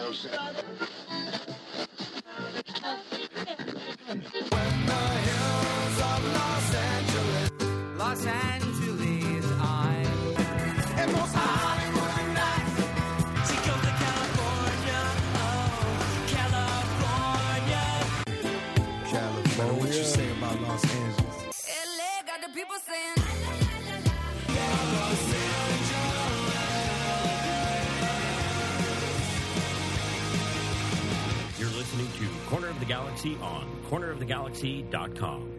Deus. Galaxy on cornerofthegalaxy.com.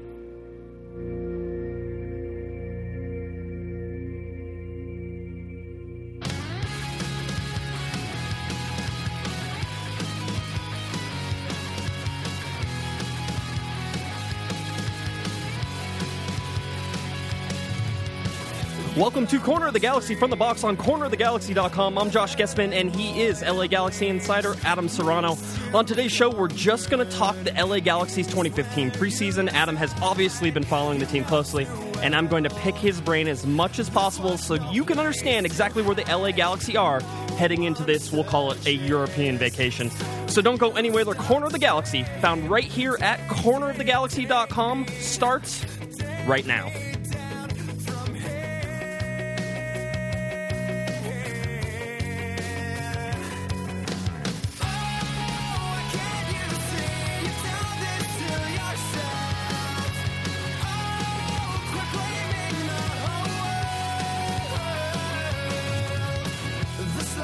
Welcome to Corner of the Galaxy from the box on cornerofthegalaxy.com. I'm Josh Guesman, and he is LA Galaxy insider Adam Serrano. On today's show, we're just going to talk the LA Galaxy's 2015 preseason. Adam has obviously been following the team closely, and I'm going to pick his brain as much as possible so you can understand exactly where the LA Galaxy are heading into this, we'll call it a European vacation. So don't go anywhere. The Corner of the Galaxy, found right here at cornerofthegalaxy.com, starts right now.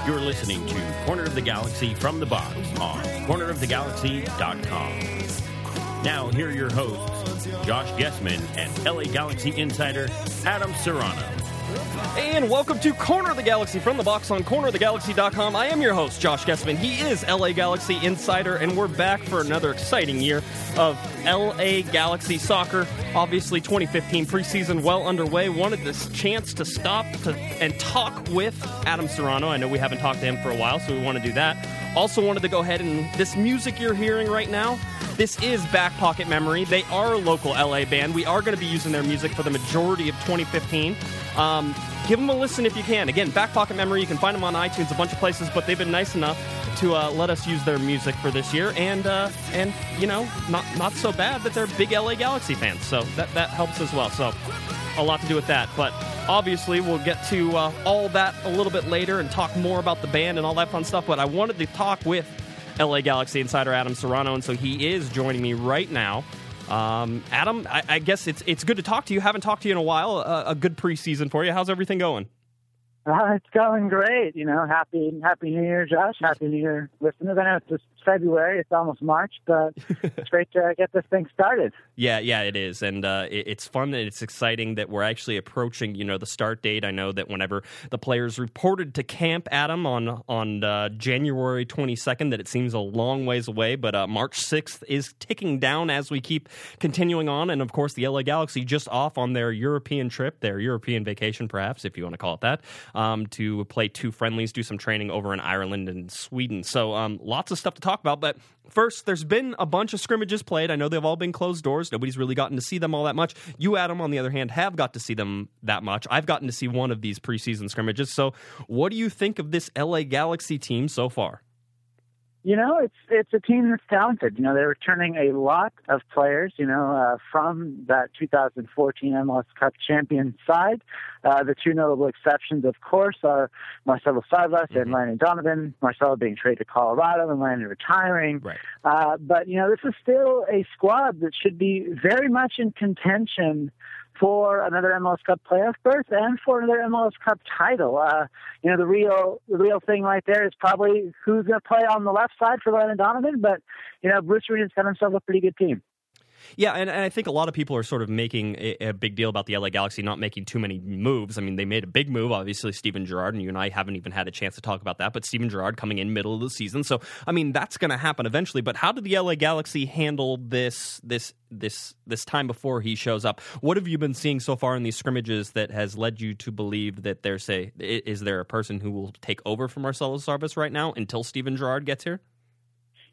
You're listening to Corner of the Galaxy from the box on cornerofthegalaxy.com. Now, here are your hosts, Josh Guesman and LA Galaxy insider Adam Serrano. And welcome to Corner of the Galaxy from the box on cornerofthegalaxy.com. I am your host, Josh Guesman. He is LA Galaxy Insider, and we're back for another exciting year of LA Galaxy soccer. Obviously, 2015 preseason well underway. Wanted this chance to stop to, and talk with Adam Serrano. I know we haven't talked to him for a while, so we want to do that. Also, wanted to go ahead and this music you're hearing right now. This is Back Pocket Memory. They are a local LA band. We are going to be using their music for the majority of 2015. Um, give them a listen if you can. Again, Back Pocket Memory, you can find them on iTunes, a bunch of places, but they've been nice enough to uh, let us use their music for this year. And, uh, and you know, not, not so bad that they're big LA Galaxy fans. So that, that helps as well. So a lot to do with that. But obviously, we'll get to uh, all that a little bit later and talk more about the band and all that fun stuff. But I wanted to talk with LA Galaxy insider Adam Serrano, and so he is joining me right now. Um, Adam, I, I guess it's it's good to talk to you. Haven't talked to you in a while. A good preseason for you. How's everything going? Uh, it's going great. You know, happy Happy New Year, Josh. Happy New Year, listeners. I know it's just February. It's almost March, but it's great to get this thing started. Yeah, yeah, it is, and uh, it, it's fun and it's exciting that we're actually approaching, you know, the start date. I know that whenever the players reported to camp, Adam, on on uh, January twenty second, that it seems a long ways away, but uh, March sixth is ticking down as we keep continuing on, and of course, the LA Galaxy just off on their European trip, their European vacation, perhaps if you want to call it that, um, to play two friendlies, do some training over in Ireland and Sweden. So, um, lots of stuff to talk about, but. First, there's been a bunch of scrimmages played. I know they've all been closed doors. Nobody's really gotten to see them all that much. You, Adam, on the other hand, have got to see them that much. I've gotten to see one of these preseason scrimmages. So, what do you think of this LA Galaxy team so far? You know, it's it's a team that's talented. You know, they're returning a lot of players. You know, uh, from that 2014 MLS Cup champion side. Uh, the two notable exceptions, of course, are Marcelo Sarvas and Landon Donovan. Marcelo being traded to Colorado and Landon retiring. Right. Uh, but you know, this is still a squad that should be very much in contention for another MLS Cup playoff berth and for another MLS Cup title. Uh, you know, the real the real thing right there is probably who's going to play on the left side for Landon Donovan. But you know, Bruce Arena has got himself a pretty good team. Yeah, and, and I think a lot of people are sort of making a, a, big deal about the LA Galaxy not making too many moves. I mean, they made a big move, obviously, Steven Gerrard, and you and I haven't even had a chance to talk about that, but Steven Gerrard coming in middle of the season. So, I mean, that's going to happen eventually. But how did the LA Galaxy handle this this this this time before he shows up? What have you been seeing so far in these scrimmages that has led you to believe that there's a is there a person who will take over for Marcelo Sarvas right now until Steven Gerrard gets here?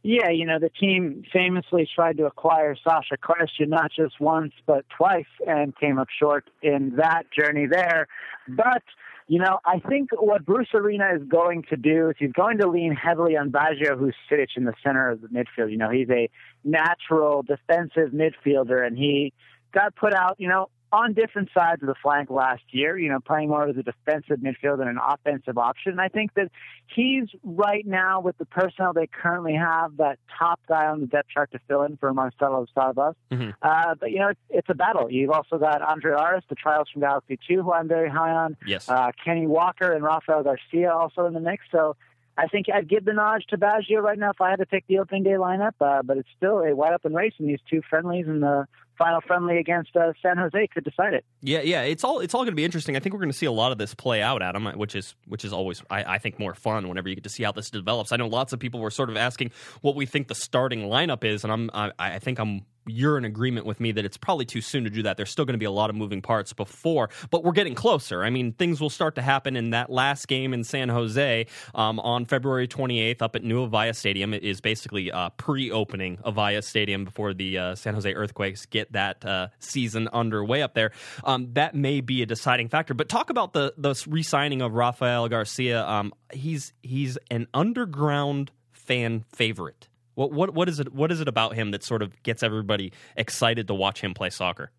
Yeah, you know, the team famously tried to acquire Sacha Kljestan not just once, but twice, and came up short in that journey there. But You know, I think what Bruce Arena is going to do is he's going to lean heavily on Baggio Husidic in the center of the midfield. You know, he's a natural defensive midfielder, and he got put out, you know, on different sides of the flank last year, you know, playing more as a defensive midfielder and an offensive option. And I think that he's right now with the personnel they currently have, that top guy on the depth chart to fill in for Marcelo Sarvas. Mm-hmm. Uh, but, you know, it's, it's a battle. You've also got Andre Auras, the trials from Galaxy 2, who I'm very high on. Yes. Uh, Kenney Walker and Rafael Garcia also in the mix. So I think I'd give the nod to Baggio right now if I had to pick the opening day lineup. Uh, but it's still a wide open race, and these two friendlies and the final friendly against uh, San Jose could decide it. Yeah, yeah, it's all it's all going to be interesting. I think we're going to see a lot of this play out, Adam, which is which is always I, I think more fun whenever you get to see how this develops. I know lots of people were sort of asking what we think the starting lineup is, and I'm I, I think I'm you're in agreement with me that it's probably too soon to do that. There's still going to be a lot of moving parts before, but we're getting closer. I mean, things will start to happen in that last game in San Jose um, on February 28th up at New Avaya Stadium. It is basically uh, pre-opening Avaya Stadium before the uh, San Jose Earthquakes get that uh, season underway up there. Um, that may be a deciding factor. But talk about the the re-signing of Rafael Garcia. Um, he's he's an underground fan favorite. What what what is it? What is it about him that sort of gets everybody excited to watch him play soccer?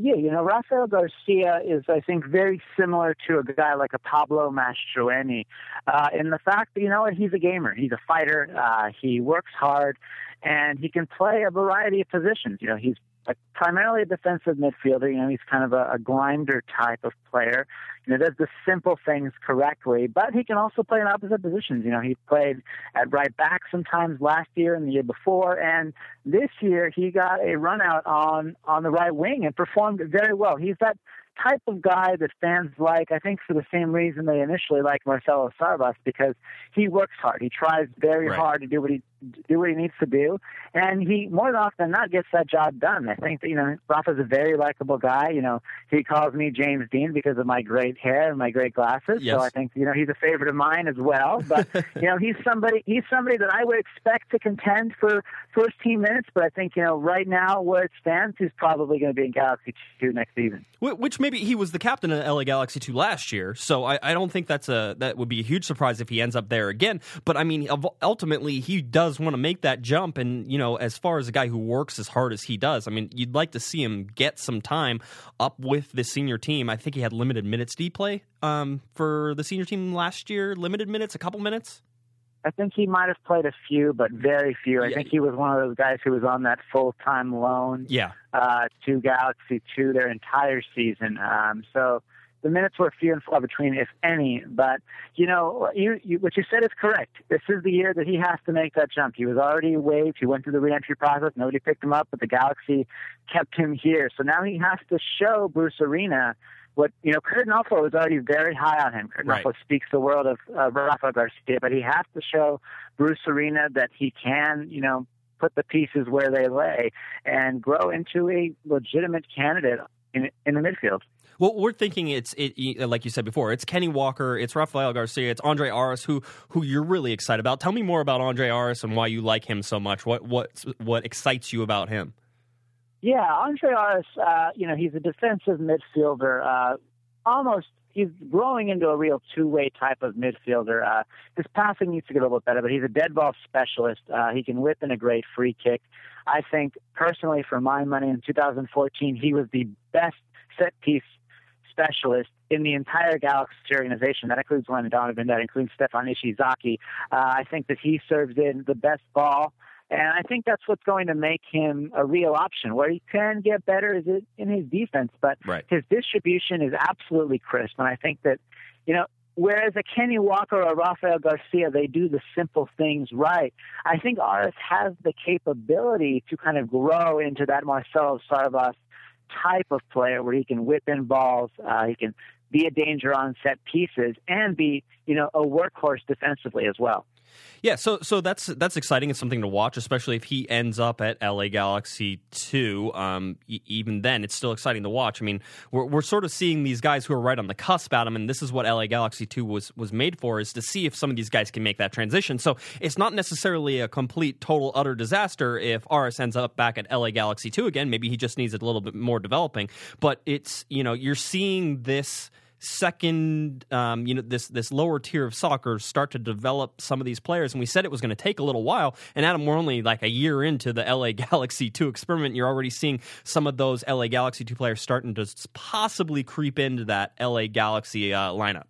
Yeah, you know, Rafael Garcia is, I think, very similar to a guy like a Pablo Mastroeni uh, in the fact that, you know, he's a gamer. He's a fighter. Uh, he works hard, and he can play a variety of positions. You know, he's a, primarily a defensive midfielder. You know, he's kind of a, a grinder type of player. You know, does the simple things correctly, but he can also play in opposite positions. You know, he played at right back sometimes last year and the year before, and this year he got a run out on on the right wing and performed very well. He's that type of guy that fans like, I think for the same reason they initially like Marcelo Sarvas, because he works hard. He tries very Right. hard to do what he do what he needs to do, and he more often than not gets that job done. I think that you know Rafa's a very likable guy. You know, he calls me James Dean because of my great hair and my great glasses. Yes. So I think you know he's a favorite of mine as well. But you know, he's somebody he's somebody that I would expect to contend for first team minutes. But I think you know right now where it stands, he's probably going to be in Galaxy two next season. Which maybe he was the captain of LA Galaxy 2 last year, so I, I don't think that's a that would be a huge surprise if he ends up there again. But I mean, ultimately, he does want to make that jump, and you know, as far as a guy who works as hard as he does, I mean, you'd like to see him get some time up with the senior team. I think he had limited minutes. Did he play um, for the senior team last year? Limited minutes, a couple minutes. I think he might have played a few, but very few. I Yeah. think he was one of those guys who was on that full time loan Yeah, uh, to Galaxy two their entire season. Um, so the minutes were few and far between, if any. But you know, you, you, what you said is correct. This is the year that he has to make that jump. He was already waived. He went through the reentry process. Nobody picked him up, but the Galaxy kept him here. So now he has to show Bruce Arena. What you know, Curt Onalfo was already very high on him. Kurt Right. Speaks the world of uh, Rafa Garcia, but he has to show Bruce Arena that he can, you know, put the pieces where they lay and grow into a legitimate candidate in in the midfield. Well, we're thinking it's it, like you said before. It's Kenney Walker, it's Rafael Garcia, it's Andre Auras, who who you're really excited about. Tell me more about Andre Auras and why you like him so much. What what what excites you about him? Yeah, Andre Auras, uh, you know, he's a defensive midfielder. Uh, almost, he's growing into a real two-way type of midfielder. Uh, his passing needs to get a little bit better, but he's a dead ball specialist. Uh, he can whip in a great free kick. I think, personally, for my money, in 2014, he was the best set piece specialist in the entire Galaxy organization. That includes Landon Donovan. That includes Stefan Ishizaki. Uh, I think that he serves in the best ball. And I think that's what's going to make him a real option. Where he can get better is in his defense, but Right. his distribution is absolutely crisp. And I think that, you know, whereas a Kenney Walker or Rafael Garcia, they do the simple things right. I think Auras has the capability to kind of grow into that Marcelo Sarvas type of player where he can whip in balls, uh, he can be a danger on set pieces, and be, you know, a workhorse defensively as well. Yeah, so so that's that's exciting. It's something to watch, especially if he ends up at LA Galaxy two. Um, even then, it's still exciting to watch. I mean, we're we're sort of seeing these guys who are right on the cusp at him, and this is what LA Galaxy two was was made for, is to see if some of these guys can make that transition. So it's not necessarily a complete, total, utter disaster if Auras ends up back at LA Galaxy two again. Maybe he just needs a little bit more developing, but it's you know you're seeing this second, um, you know, this this lower tier of soccer start to develop some of these players. And we said it was going to take a little while. And Adam, we're only like a year into the LA Galaxy two experiment. You're already seeing some of those LA Galaxy two players starting to possibly creep into that LA Galaxy uh, lineup.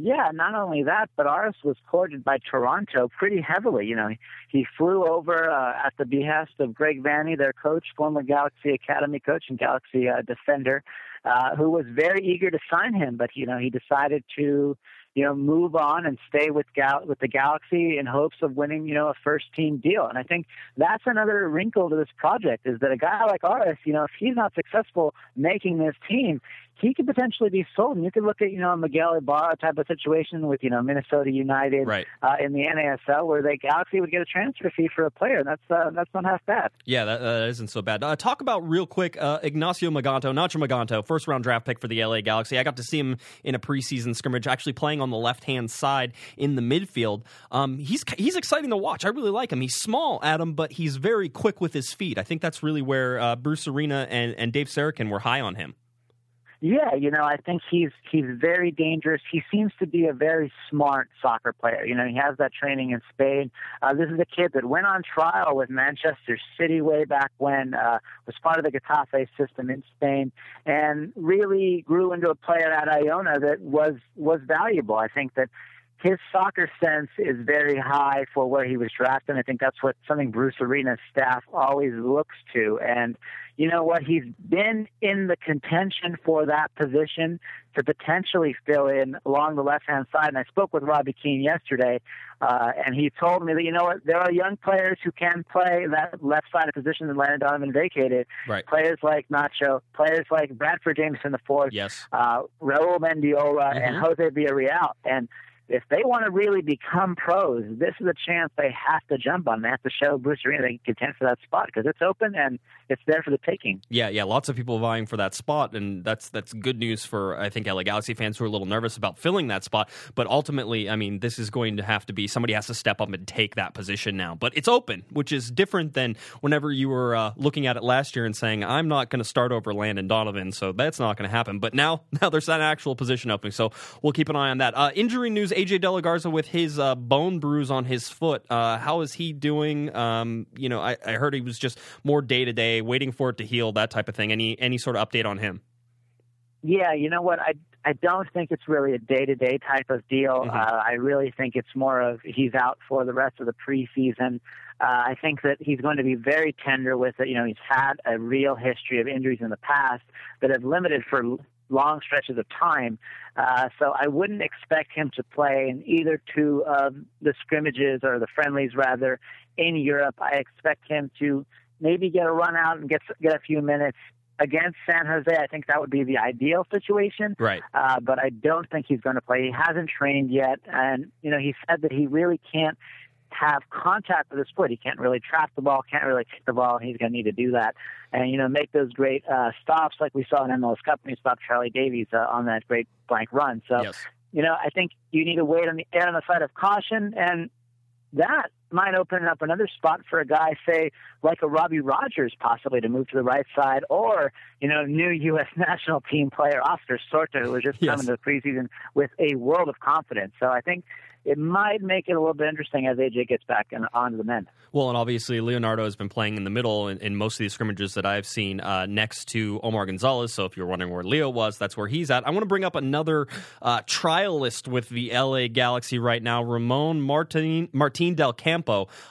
Yeah, not only that, but Auras was courted by Toronto pretty heavily. You know, he flew over uh, at the behest of Greg Vanney, their coach, former Galaxy Academy coach and Galaxy uh, defender, uh, who was very eager to sign him. But you know, he decided to you know move on and stay with Gal- with the Galaxy in hopes of winning you know a first team deal. And I think that's another wrinkle to this project is that a guy like Auras, you know, if he's not successful making this team, he could potentially be sold. And you could look at, you know, a Miguel Ibarra type of situation with, you know, Minnesota United right. uh, in the NASL where the Galaxy would get a transfer fee for a player. That's uh, that's not half bad. Yeah, that, that isn't so bad. Uh, talk about real quick uh, Ignacio Maganto, Nacho Maganto, first round draft pick for the LA Galaxy. I got to see him in a preseason scrimmage, actually playing on the left hand side in the midfield. Um, he's he's exciting to watch. I really like him. He's small, Adam, but he's very quick with his feet. I think that's really where uh, Bruce Arena and, and Dave Sarachan were high on him. Yeah, you know, I think he's he's very dangerous. He seems to be a very smart soccer player. You know, he has that training in Spain. Uh, this is a kid that went on trial with Manchester City way back when, uh, was part of the Getafe system in Spain, and really grew into a player at Iona that was was valuable. I think that his soccer sense is very high for where he was drafted. And I think that's what something Bruce Arena's staff always looks to. And you know what? He's been in the contention for that position to potentially fill in along the left hand side. And I spoke with Robbie Keane yesterday, uh, and he told me that, you know what, there are young players who can play that left side of position that Landon Donovan vacated. Right. Players like Nacho, players like Bradford Jamieson IV, Yes. uh, Raul Mendiola, and Mhm. Jose Villarreal. And if they want to really become pros, this is a chance they have to jump on. They have to show Bruce Arena they can contend for that spot because it's open and it's there for the taking. Yeah, yeah, lots of people vying for that spot, and that's that's good news for I think LA Galaxy fans who are a little nervous about filling that spot. But ultimately, I mean, this is going to have to be somebody has to step up and take that position now. But it's open, which is different than whenever you were uh, looking at it last year and saying, "I'm not going to start over Landon Donovan," so that's not going to happen. But now, now there's that actual position opening, so we'll keep an eye on that. Uh, injury news: AJ De La Garza with his uh, bone bruise on his foot. Uh, how is he doing? Um, you know, I, I heard he was just more day to day, waiting for it to heal, that type of thing. Any any sort of update on him? Yeah, you know what? I I don't think it's really a day to day type of deal. Mhm. Uh, I really think it's more of he's out for the rest of the preseason. Uh, I think that he's going to be very tender with it. You know, he's had a real history of injuries in the past that have limited for long stretches of time. Uh, so I wouldn't expect him to play in either two of the scrimmages or the friendlies rather in Europe. I expect him to maybe get a run out and get get a few minutes against San Jose. I think that would be the ideal situation. Right. Uh, but I don't think he's going to play. He hasn't trained yet, and you know he said that he really can't have contact with his foot. He can't really trap the ball, can't really kick the ball. He's going to need to do that, and you know make those great uh, stops like we saw in MLS Cup when he stopped Charlie Davies uh, on that great blank run. So Yes. you know I think you need to wait on the on the side of caution, and that might open up another spot for a guy, say, like a Robbie Rogers, possibly to move to the right side, or you know, new U.S. national team player Oscar Sorto, who was just Yes. coming to the preseason with a world of confidence. So I think it might make it a little bit interesting as AJ gets back and onto the men. Well, and obviously Leonardo has been playing in the middle in, in most of these scrimmages that I've seen uh, next to Omar Gonzalez. So if you're wondering where Leo was, that's where he's at. I want to bring up another uh, trialist with the LA Galaxy right now, Ramon Martin Martin Del Campo.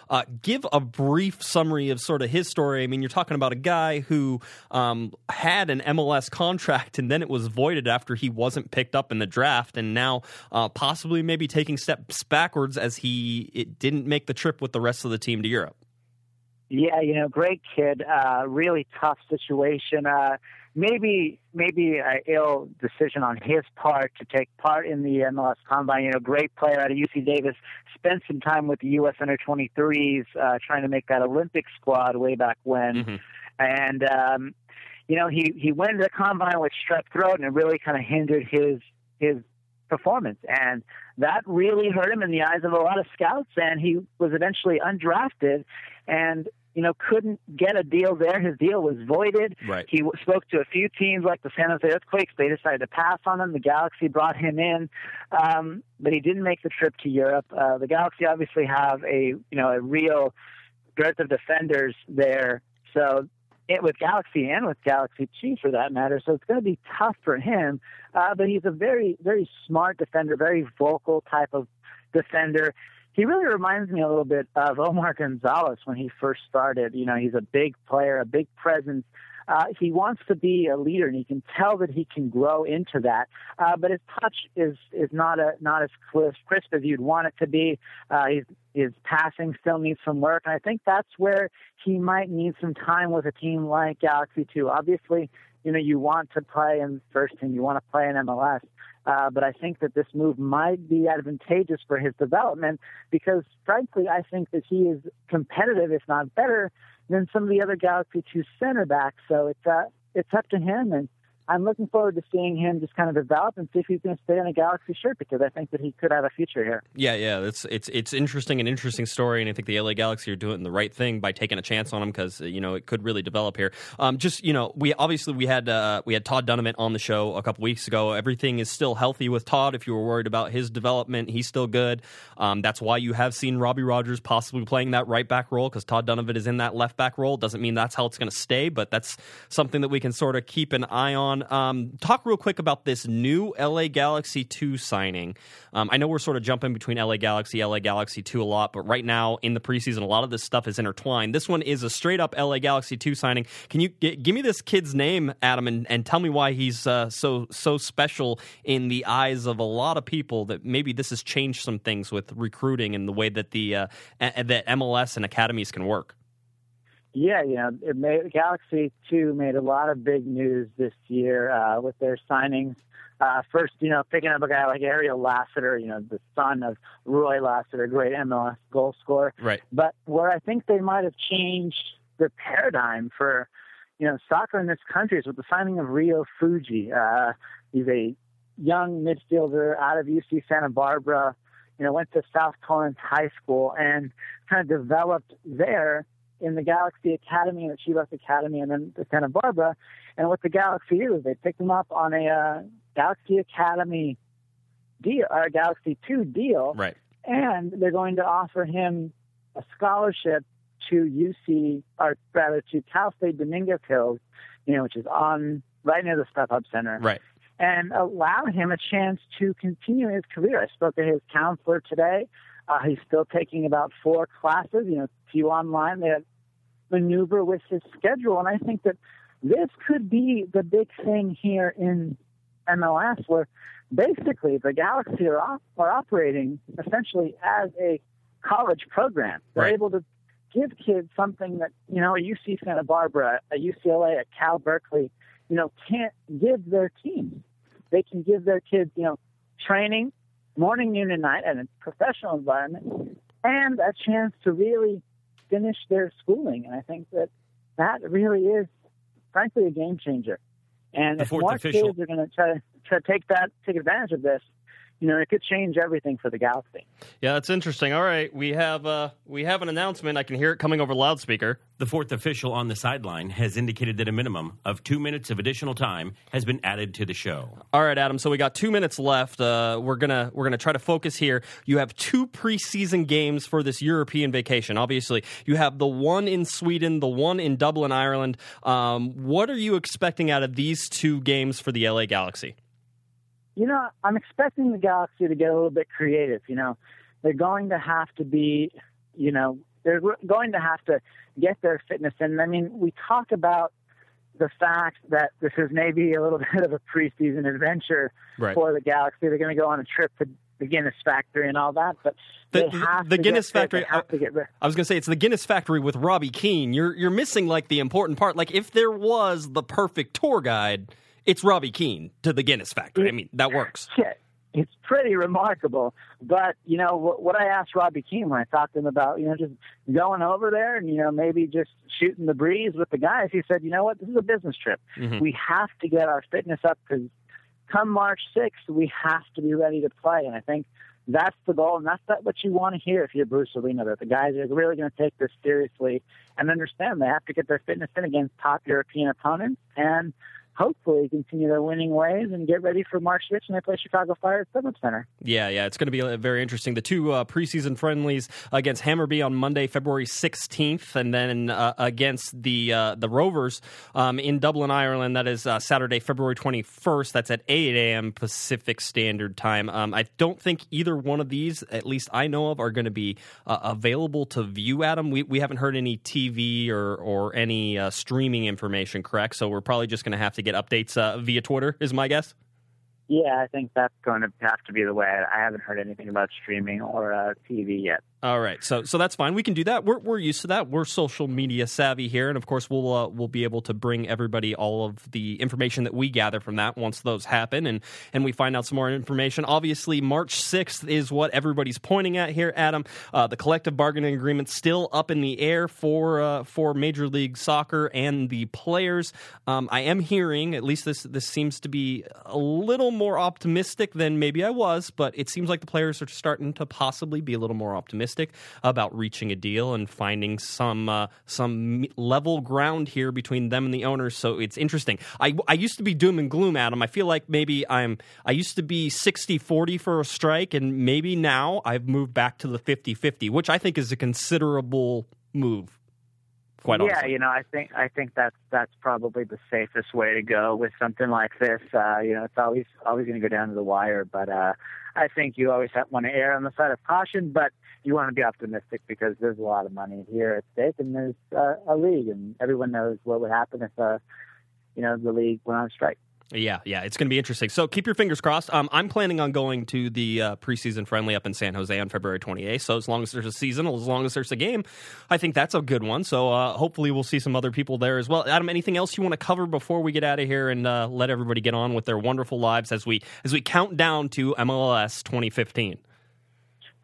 Uh, give a brief summary of sort of his story. I mean, you're talking about a guy who um, had an MLS contract and then it was voided after he wasn't picked up in the draft, and now uh, possibly maybe taking steps backwards as he it didn't make the trip with the rest of the team to Europe. Yeah, you know, great kid. Uh, really tough situation. Uh, maybe maybe an ill decision on his part to take part in the MLS Combine. You know, great player out of UC Davis. Spent some time with the U.S. Under 23s, uh, trying to make that Olympic squad way back when. Mhm. And um, you know, he he went to the combine with strep throat, and it really kind of hindered his his performance. And that really hurt him in the eyes of a lot of scouts. And he was eventually undrafted. And you know, couldn't get a deal there. His deal was voided. Right. He w- spoke to a few teams like the San Jose Earthquakes. They decided to pass on him. The Galaxy brought him in, um, but he didn't make the trip to Europe. Uh, the Galaxy obviously have a you know a real dearth of defenders there. So it with Galaxy and with Galaxy Two for that matter. So it's going to be tough for him. Uh, but he's a very very smart defender, very vocal type of defender. He really reminds me a little bit of Omar Gonzalez when he first started. You know, he's a big player, a big presence. Uh, he wants to be a leader, and you can tell that he can grow into that. Uh, but his touch is is not a not as crisp, crisp as you'd want it to be. Uh, his, his passing still needs some work, and I think that's where he might need some time with a team like Galaxy Two. Obviously, you know you want to play in first team, you want to play in MLS. Uh, but I think that this move might be advantageous for his development because, frankly, I think that he is competitive, if not better, than some of the other Galaxy 2 center backs. So it's uh, it's up to him, and I'm looking forward to seeing him just kind of develop and see if he's going to stay in a Galaxy shirt because I think that he could have a future here. Yeah, yeah, it's it's it's interesting, an interesting story, and I think the LA Galaxy are doing the right thing by taking a chance on him because you know it could really develop here. Um, just you know, we obviously we had uh, we had Todd Dunivant on the show a couple weeks ago. Everything is still healthy with Todd. If you were worried about his development, he's still good. Um, that's why you have seen Robbie Rogers possibly playing that right back role because Todd Dunivant is in that left back role. Doesn't mean that's how it's going to stay, but that's something that we can sort of keep an eye on. Um, talk real quick about this new LA Galaxy 2 signing. Um, I know we're sort of jumping between LA Galaxy, LA Galaxy 2 a lot, but right now in the preseason, a lot of this stuff is intertwined. This one is a straight up LA Galaxy 2 signing. Can you g- give me this kid's name, Adam, and, and tell me why he's uh, so so special in the eyes of a lot of people that maybe this has changed some things with recruiting and the way that the uh, a- that MLS and academies can work? Yeah, you know, it made Galaxy Two made a lot of big news this year uh, with their signings. Uh, first, you know, picking up a guy like Ariel Lassiter, you know, the son of Roy Lassiter, great MLS goal scorer. Right. But where I think they might have changed the paradigm for, you know, soccer in this country is with the signing of Rio Fuji. Uh, he's a young midfielder out of UC Santa Barbara. You know, went to South Torrance High School and kind of developed there in the Galaxy Academy and the Chivas Academy and then the Santa Barbara. And what the Galaxy did was they picked him up on a uh, Galaxy Academy deal or a Galaxy 2 deal. Right. And they're going to offer him a scholarship to UC, or rather to Cal State Dominguez Hills, you know, which is on right near the StubHub Center Right. and allow him a chance to continue his career. I spoke to his counselor today. Uh, he's still taking about four classes, you know, few online. They maneuver with his schedule, and I think that this could be the big thing here in MLS, where basically the Galaxy are, op- are operating essentially as a college program. They're Right. able to give kids something that you know a UC Santa Barbara, a UCLA, a Cal Berkeley, you know, can't give their teams. They can give their kids, you know, training morning, noon, and night in a professional environment, and a chance to really finish their schooling. And I think that that really is, frankly, a game changer. And The if more official- kids are going to try to try to take that, take advantage of this, you know, it could change everything for the Galaxy. Yeah, that's interesting. All right, we have uh, we have an announcement. I can hear it coming over loudspeaker. The fourth official on the sideline has indicated that a minimum of two minutes of additional time has been added to the show. All right, Adam. So we got two minutes left. Uh, we're gonna we're gonna try to focus here. You have two preseason games for this European vacation. Obviously, you have the one in Sweden, the one in Dublin, Ireland. Um, what are you expecting out of these two games for the LA Galaxy? You know, I'm expecting the Galaxy to get a little bit creative. You know, they're going to have to be, you know, they're going to have to get their fitness in. I mean, we talk about the fact that this is maybe a little bit of a preseason adventure Right. for the Galaxy. They're going to go on a trip to the Guinness Factory and all that, but The- the to Guinness. Factory- to get I was gonna say it's the Guinness Factory with Robbie Keane. You're you're missing like the important part. Like if there was the perfect tour guide, it's Robbie Keane to the Guinness Factory. I mean that works. Yeah, it's pretty remarkable. But you know what, what I asked Robbie Keane when I talked to him about, you know, just going over there and you know maybe just shooting the breeze with the guys. He said, you know what, this is a business trip. Mhm. We have to get our fitness up because come March sixth, we have to be ready to play. And I think that's the goal, and that's that what you want to hear if you're Bruce Arena. That the guys are really going to take this seriously and understand they have to get their fitness in against top European opponents and hopefully continue their winning ways and get ready for March 6th when they play Chicago Fire at StubHub Center. Yeah, yeah, it's going to be uh, very interesting. The two uh, preseason friendlies against Hammarby on Monday, February 16th, and then uh, against the uh, the Rovers um, in Dublin, Ireland. That is uh, Saturday, February 21st. That's at 8 a.m. Pacific Standard Time. Um, I don't think either one of these, at least I know of, are going to be uh, available to view. Adam, we we haven't heard any TV or or any streaming information, correct? So we're probably just going to have to get updates uh, via Twitter, is my guess. Yeah, I think that's going to have to be the way. I haven't heard anything about streaming or uh, TV yet. All right, so so that's fine. We can do that. We're we're used to that. We're social media savvy here, and of course, we'll uh, we'll be able to bring everybody all of the information that we gather from that once those happen, and and we find out some more information. Obviously, March sixth is what everybody's pointing at here, Adam. Uh, the collective bargaining agreement still up in the air for uh, for Major League Soccer and the players. Um, I am hearing, at least this this seems to be a little more optimistic than maybe I was, but it seems like the players are starting to possibly be a little more optimistic optimistic about reaching a deal and finding some uh, some level ground here between them and the owners. So it's interesting. I, I used to be doom and gloom, Adam. I feel like maybe I'm I used to be 60-40 for a strike, and maybe now I've moved back to the 50-50, which I think is a considerable move. Quite yeah, honestly. you know, I think I think that's that's probably the safest way to go with something like this. Uh, you know, it's always always going to go down to the wire, but uh, I think you always have, want to err on the side of caution. But you want to be optimistic because there's a lot of money here at stake, and there's uh, a league, and everyone knows what would happen if, uh, you know, the league went on strike. Yeah, yeah, it's going to be interesting. So keep your fingers crossed. Um, I'm planning on going to the uh, preseason friendly up in San Jose on February 28th. So as long as there's a season, as long as there's a game, I think that's a good one. So uh, hopefully we'll see some other people there as well. Adam, anything else you want to cover before we get out of here and uh, let everybody get on with their wonderful lives as we as we count down to MLS 2015?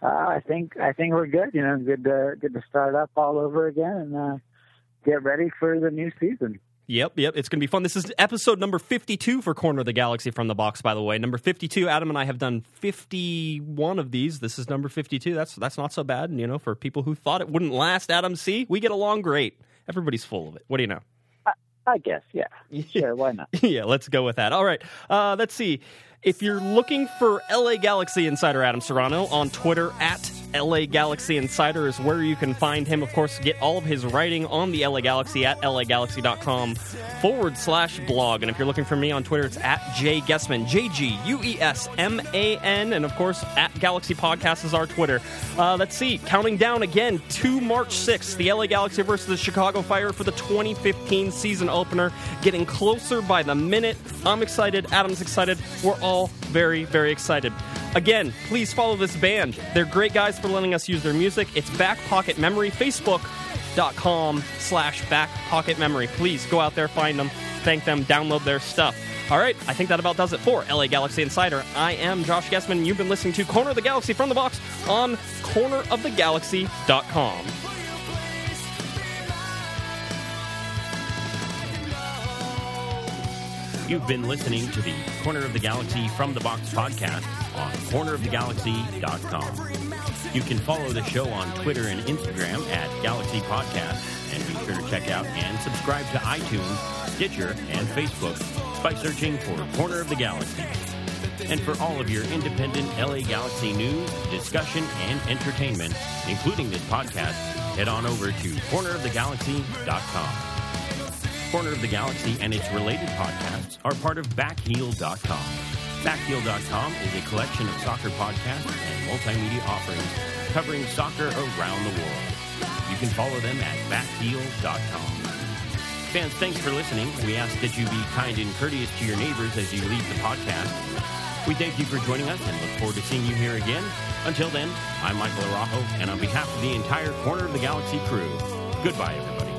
Uh, I think I think we're good. You know, good to good to start up all over again and uh, get ready for the new season. Yep, yep. It's going to be fun. This is episode number 52 for Corner of the Galaxy from the box, by the way. Number 52. Adam and I have done 51 of these. This is number 52. That's that's not so bad. And, you know, for people who thought it wouldn't last, Adam, see, we get along great. Everybody's full of it. What do you know? I, I guess, yeah. Sure, why not? yeah, let's go with that. All right. Uh, let's see. If you're looking for LA Galaxy Insider Adam Serrano on Twitter at LA Galaxy Insider is where you can find him. Of course, get all of his writing on the LA Galaxy at lagalaxy.com forward slash blog. And if you're looking for me on Twitter, it's at Jay Guesman, J G U E S M A N. And of course, at Galaxy Podcast is our Twitter. Uh, let's see, counting down again to March 6th, the LA Galaxy versus the Chicago Fire for the 2015 season opener. Getting closer by the minute. I'm excited. Adam's excited. We're all very, very excited. Again, please follow this band. They're great guys for letting us use their music. It's Back Pocket Memory, facebook.com slash Back Pocket Memory. Please go out there, find them, thank them, download their stuff. All right, I think that about does it for LA Galaxy Insider. I am Josh Guesman, and you've been listening to Corner of the Galaxy from the box on cornerofthegalaxy.com. You've been listening to the Corner of the Galaxy from the Box podcast on cornerofthegalaxy.com. You can follow the show on Twitter and Instagram at Galaxy Podcast, and be sure to check out and subscribe to iTunes, Stitcher, and Facebook by searching for Corner of the Galaxy. And for all of your independent LA Galaxy news, discussion, and entertainment, including this podcast, head on over to cornerofthegalaxy.com. Corner of the Galaxy and its related podcasts are part of Backheel.com. Backheel.com is a collection of soccer podcasts and multimedia offerings covering soccer around the world. You can follow them at Backheel.com. Fans, thanks for listening. We ask that you be kind and courteous to your neighbors as you leave the podcast. We thank you for joining us and look forward to seeing you here again. Until then, I'm Michael Arajo, and on behalf of the entire Corner of the Galaxy crew, goodbye, everybody.